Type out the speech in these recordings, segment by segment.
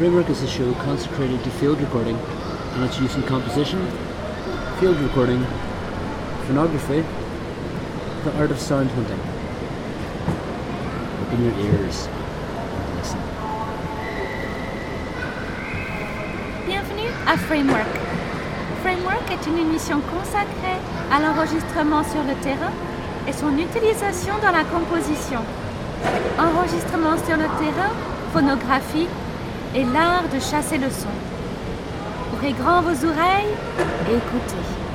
Framework. Is a show consecrated to field recording and its use in composition, field recording, phonography, the art of sound hunting. Open your ears. Bienvenue à Framework. Framework est une émission consacrée à l'enregistrement sur le terrain et son utilisation dans la composition. Enregistrement sur le terrain, phonographie et l'art de chasser le son. Ouvrez grand vos oreilles et écoutez.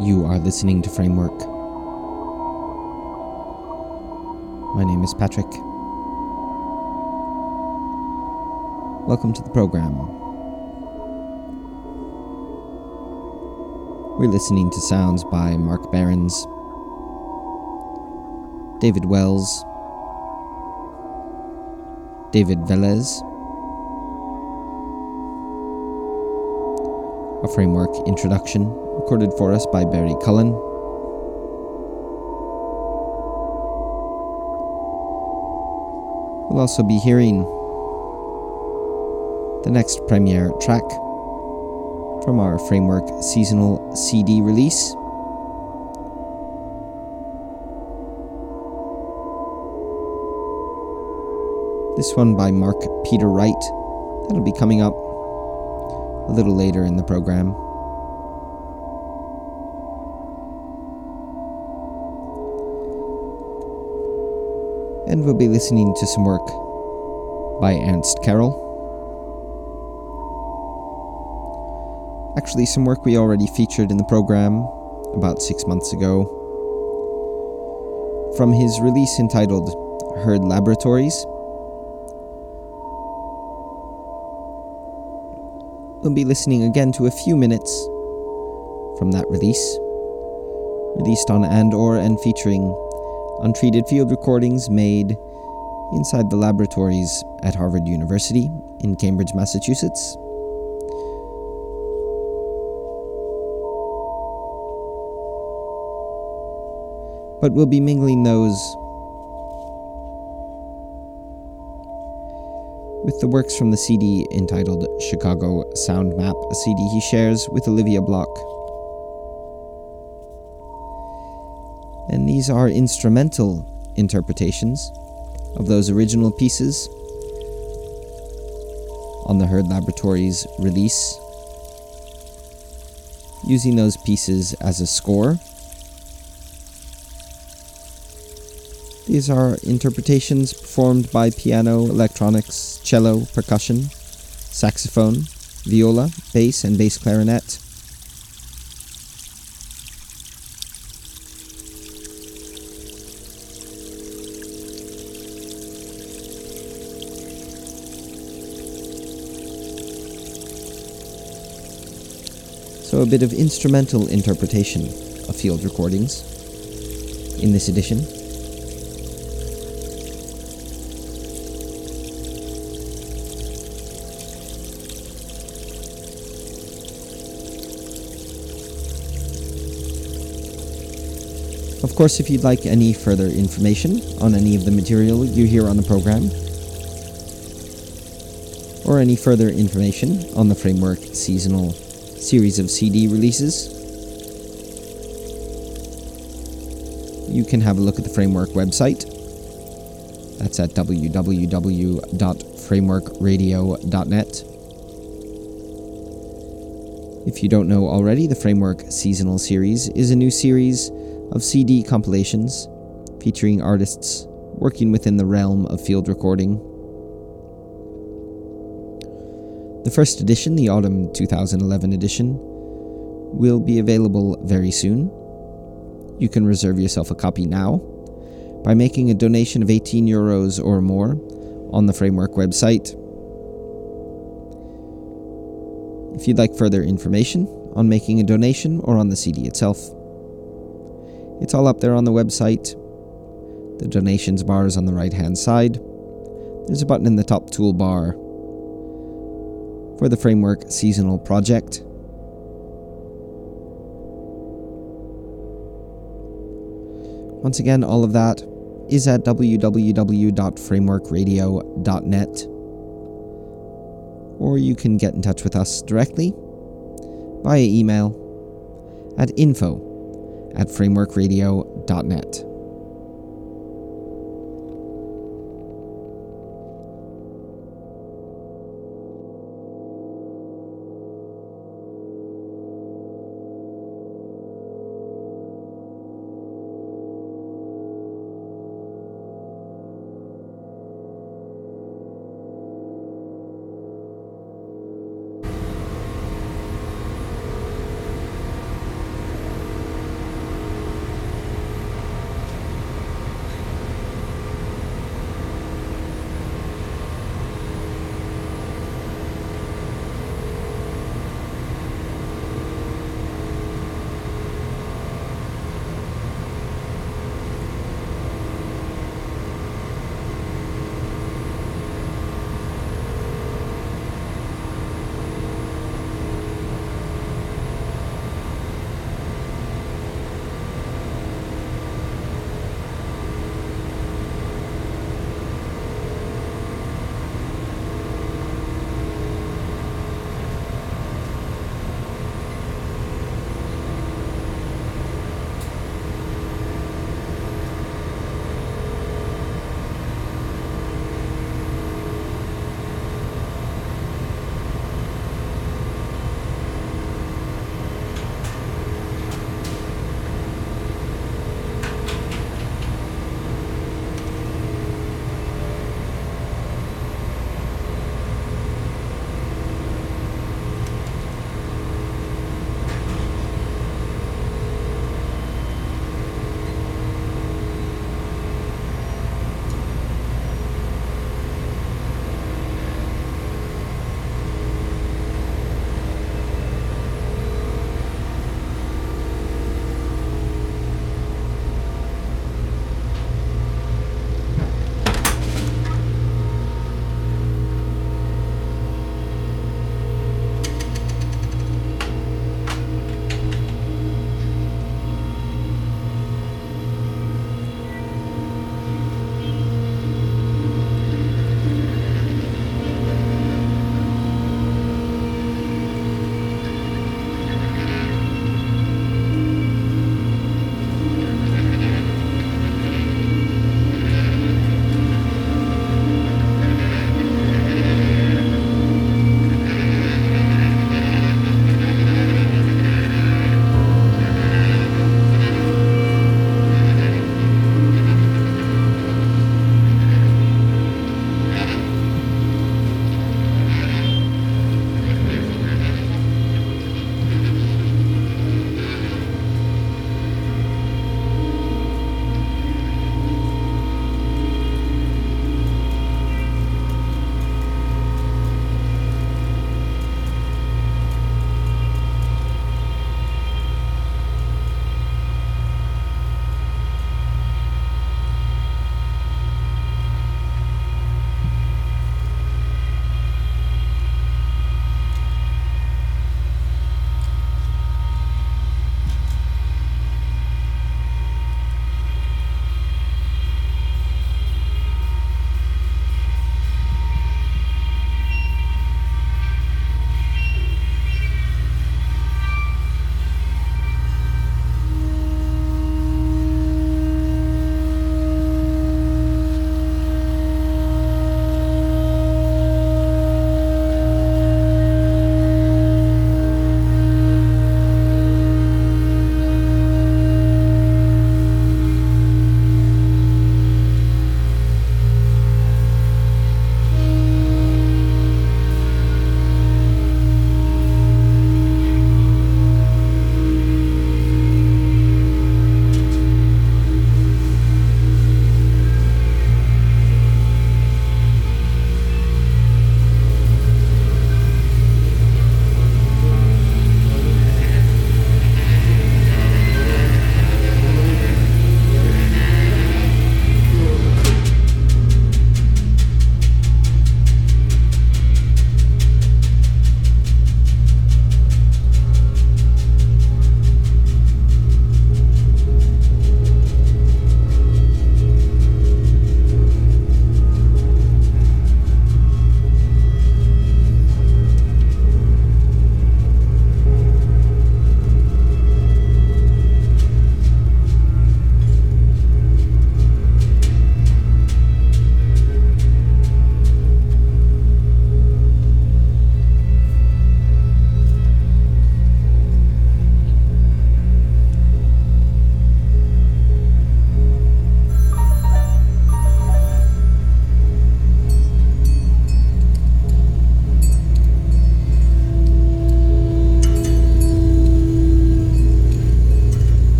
You are listening to Framework. My name is Patrick. Welcome to the program. We're listening to sounds by Marc Behrens, David Wells, David Velez, framework introduction recorded for us by Barry Cullen. We'll also be hearing the next premiere track from our framework seasonal CD release. This one by Mark Peter Wright. That'll be coming up a little later in the program. And we'll be listening to some work by Ernst Karel. Actually, some work we already featured in the program about six months ago. From his release entitled Heard Laboratories. We'll be listening again to a few minutes from that release, released on and/OAR and featuring untreated field recordings made inside the laboratories at Harvard University in Cambridge, Massachusetts. But we'll be mingling those with the works from the CD entitled Chicago Sound Map, a CD he shares with Olivia Block. And these are instrumental interpretations of those original pieces on the Heard Laboratories release, using those pieces as a score. These are interpretations performed by piano, electronics, cello, percussion, saxophone, viola, bass, and bass clarinet. So, a bit of instrumental interpretation of field recordings in this edition. Course, if you'd like any further information on any of the material you hear on the program, or any further information on the Framework seasonal series of CD releases, you can have a look at the Framework website. That's at www.frameworkradio.net. If you don't know already, the Framework Seasonal Series is a new series of CD compilations featuring artists working within the realm of field recording. The first edition, the autumn 2011 edition, will be available very soon. You can reserve yourself a copy now by making a donation of 18 euros or more on the Framework website. If you'd like further information on making a donation or on the CD itself, it's all up there on the website. The donations bar is on the right hand side. There's a button in the top toolbar for the Framework Seasonal Project. Once again, all of that is at www.frameworkradio.net. Or you can get in touch with us directly via email at info at frameworkradio.net.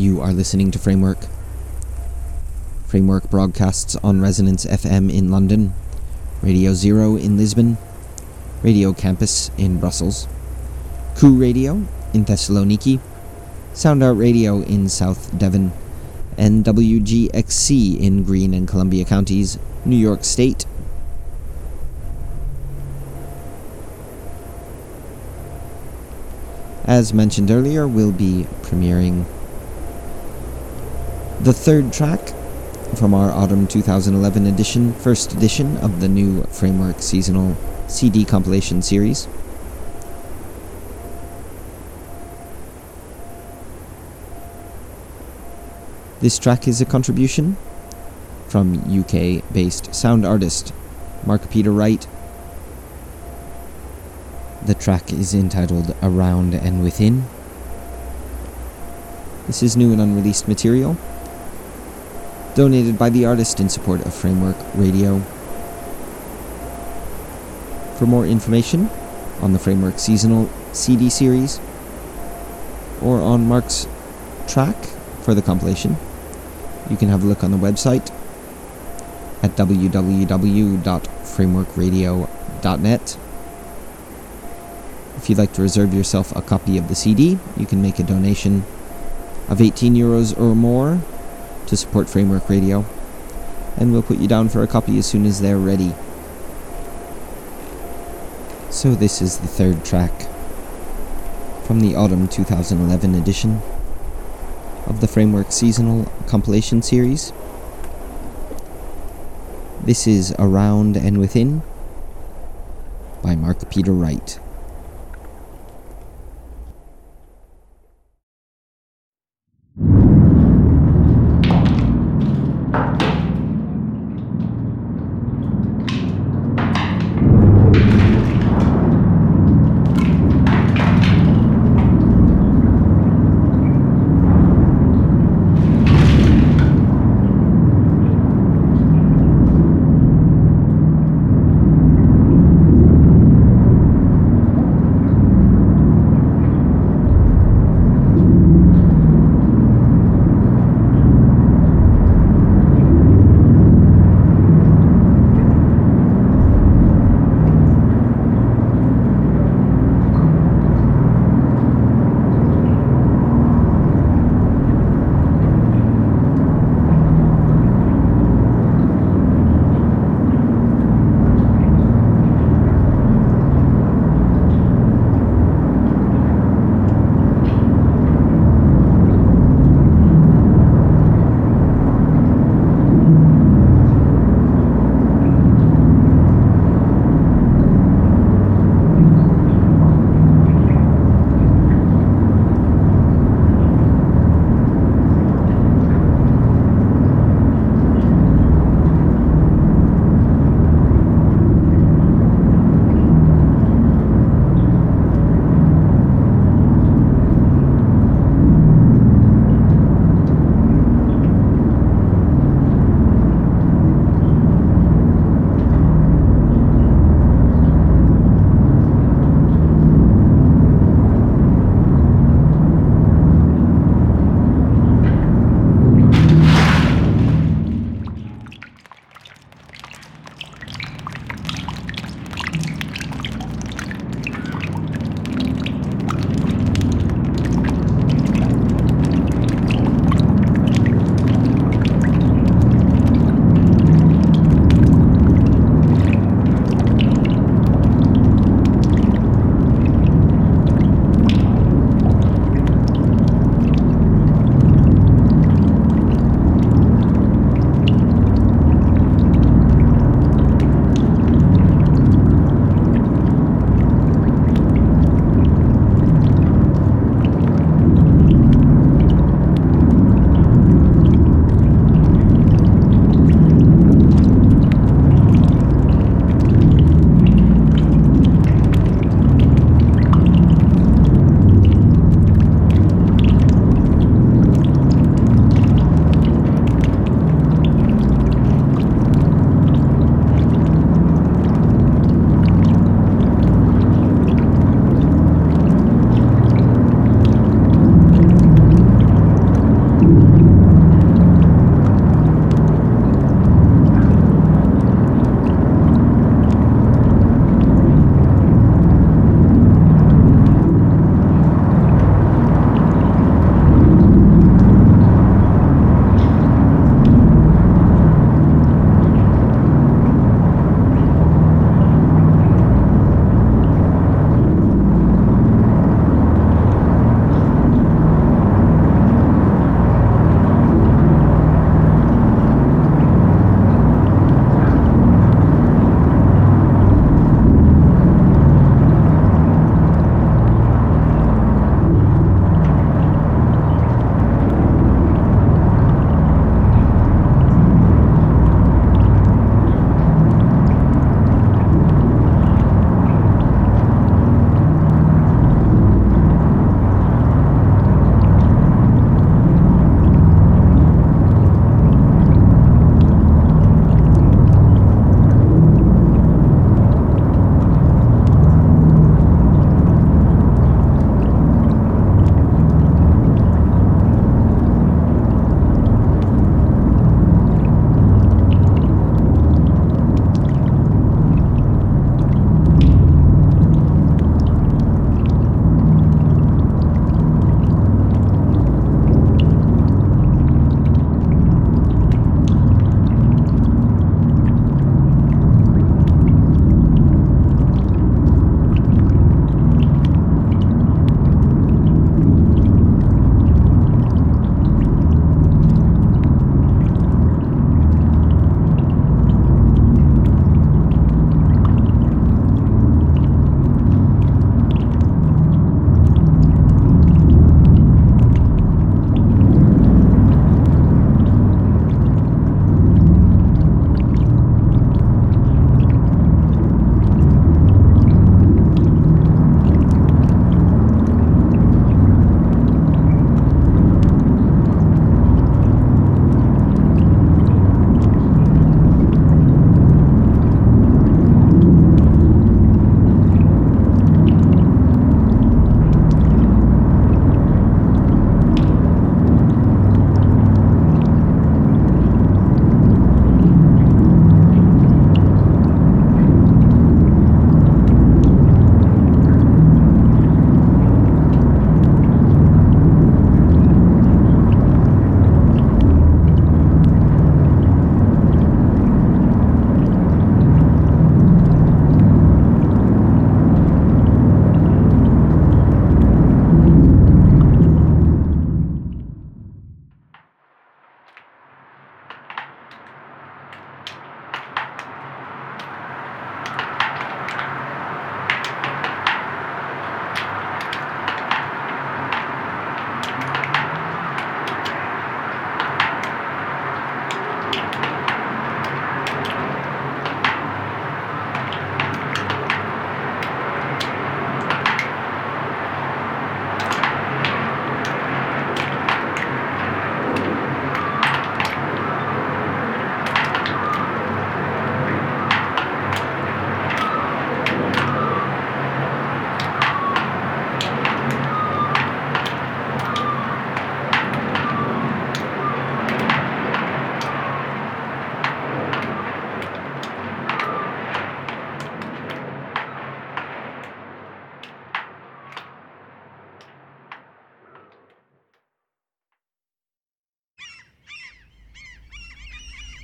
You are listening to Framework. Framework broadcasts on Resonance FM in London, Radio Zero in Lisbon, Radio Campus in Brussels, Coup Radio in Thessaloniki, Sound Art Radio in South Devon, and WGXC in Greene and Columbia counties, New York State. As mentioned earlier, we'll be premiering the third track from our autumn 2011 edition, first edition of the new Framework seasonal CD compilation series. This track is a contribution from UK based sound artist Mark Peter Wright. The track is entitled Around and Within. This is new and unreleased material, donated by the artist in support of Framework Radio. For more information on the Framework seasonal CD series, or on Mark's track for the compilation, you can have a look on the website at www.frameworkradio.net. If you'd like to reserve yourself a copy of the CD, you can make a donation of 18 euros or more to support Framework Radio, and we'll put you down for a copy as soon as they're ready. So, this is the third track from the autumn 2011 edition of the Framework Seasonal Compilation Series. This is Around and Within by Mark Peter Wright.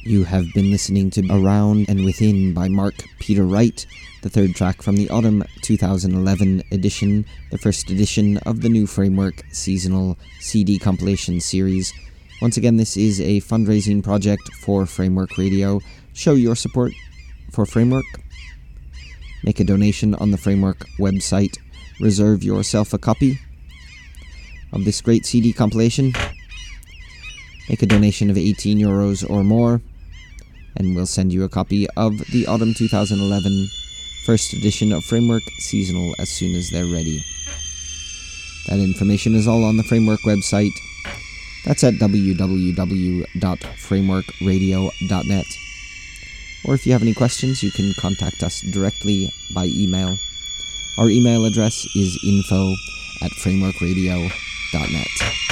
You have been listening to Around and Within by Mark Peter Wright, the third track from the autumn 2011 edition, the first edition of the new Framework seasonal CD compilation series. Once again, this is a fundraising project for Framework Radio. Show your support for Framework. Make a donation on the Framework website. Reserve yourself a copy of this great CD compilation. Make a donation of 18 euros or more and we'll send you a copy of the autumn 2011 first edition of Framework Seasonal as soon as they're ready. That information is all on the Framework website. That's at www.frameworkradio.net. Or if you have any questions, you can contact us directly by email. Our email address is info at frameworkradio.net.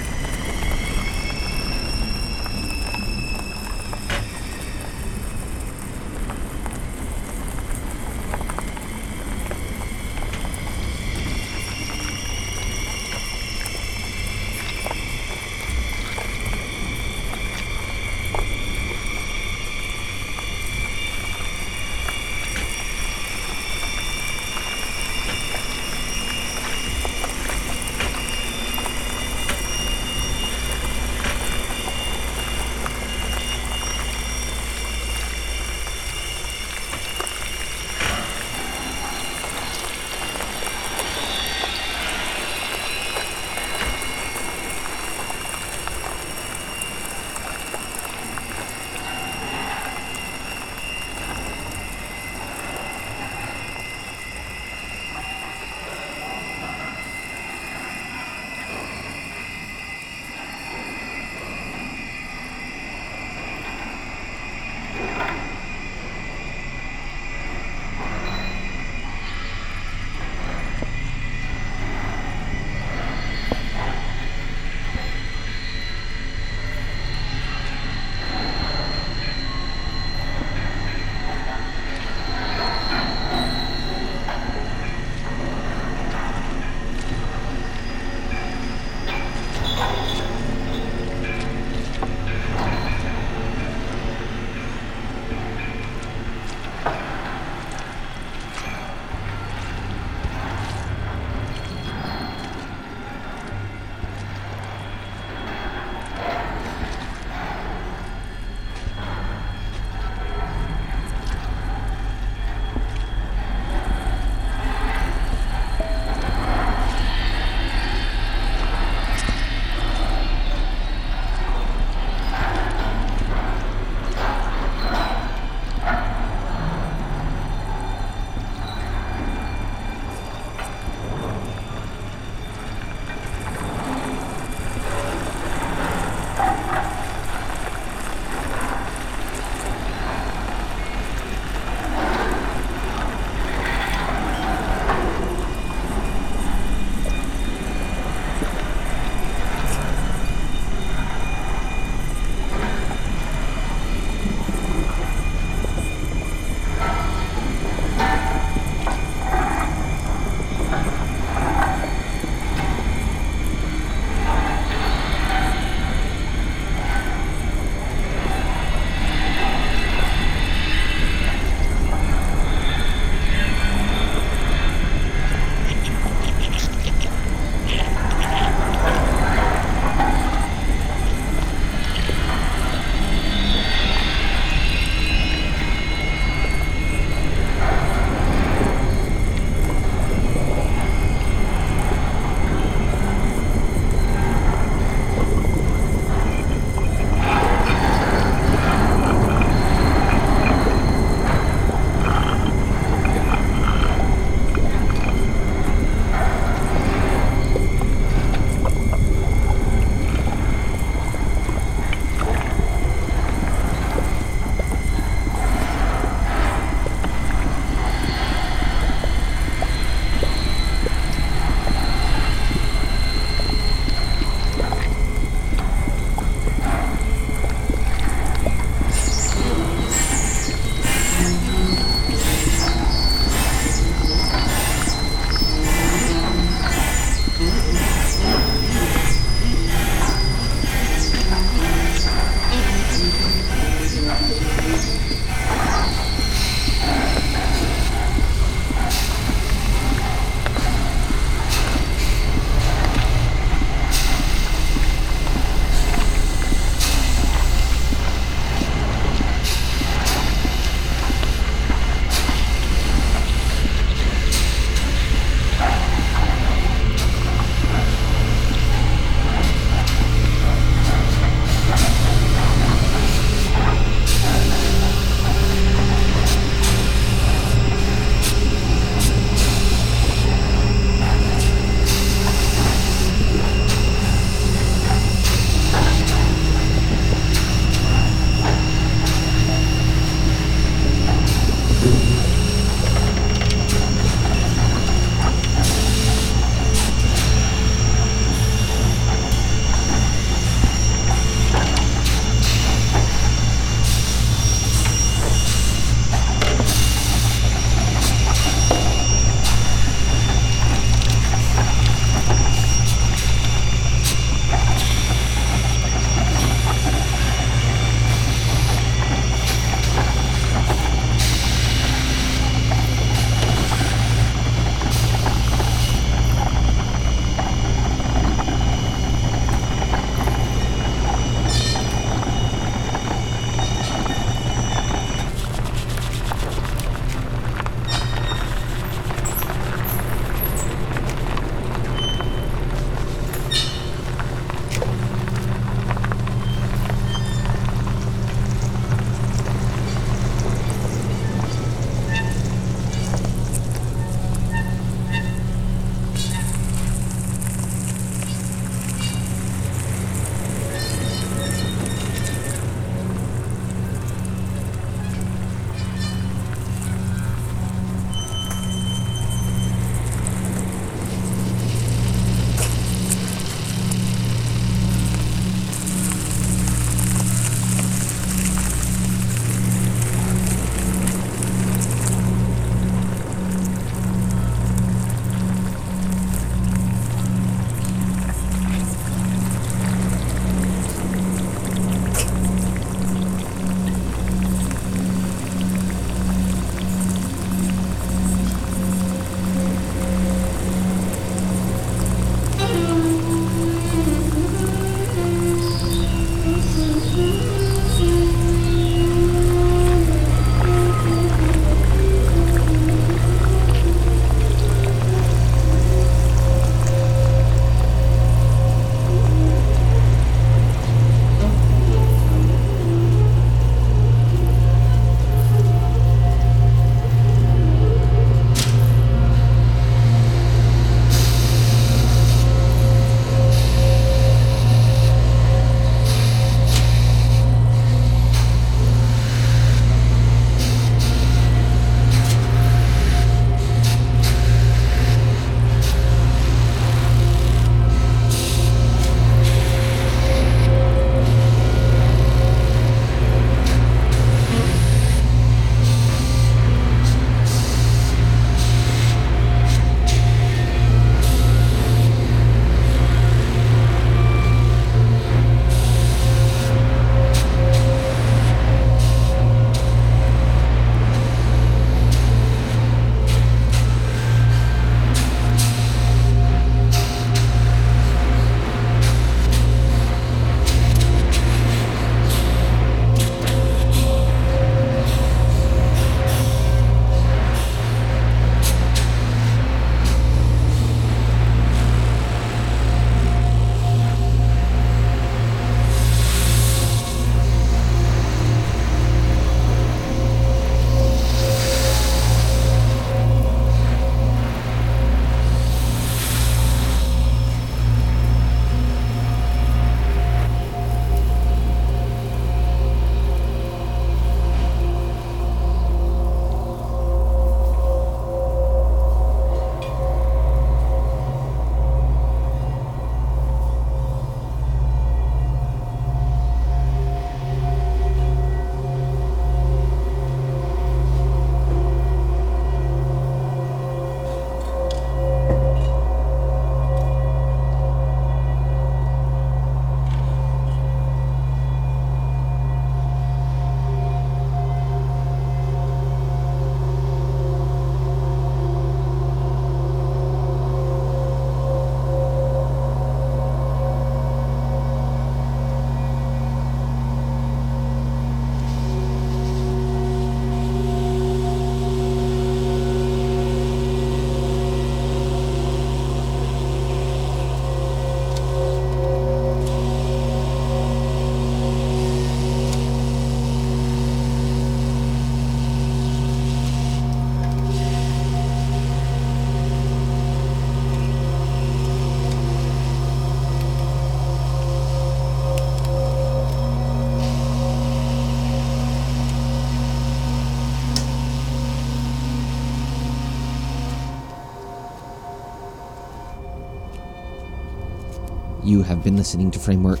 you have been listening to Framework.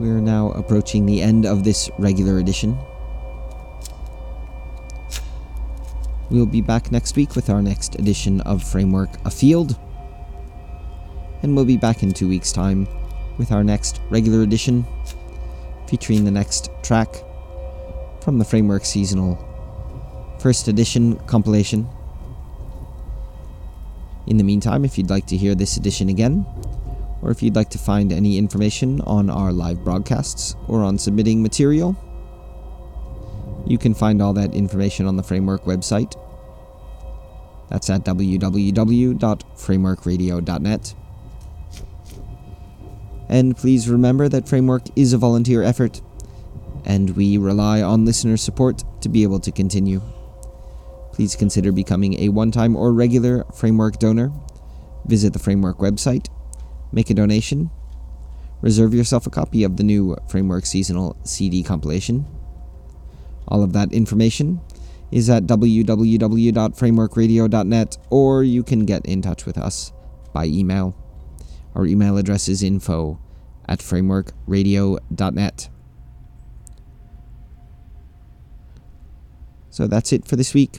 We're now approaching the end of this regular edition. We'll be back next week with our next edition of Framework Afield. And we'll be back in two weeks' time with our next regular edition, featuring the next track from the Framework Seasonal First Edition compilation. In the meantime, if you'd like to hear this edition again, or if you'd like to find any information on our live broadcasts or on submitting material, you can find all that information on the Framework website. That's at www.frameworkradio.net. And please remember that Framework is a volunteer effort, and we rely on listener support to be able to continue. Please consider becoming a one time or regular Framework donor. Visit the Framework website make a donation, reserve yourself a copy of the new Framework Seasonal CD compilation. All of that information is at www.frameworkradio.net, or you can get in touch with us by email. Our email address is info at frameworkradio.net. So that's it for this week.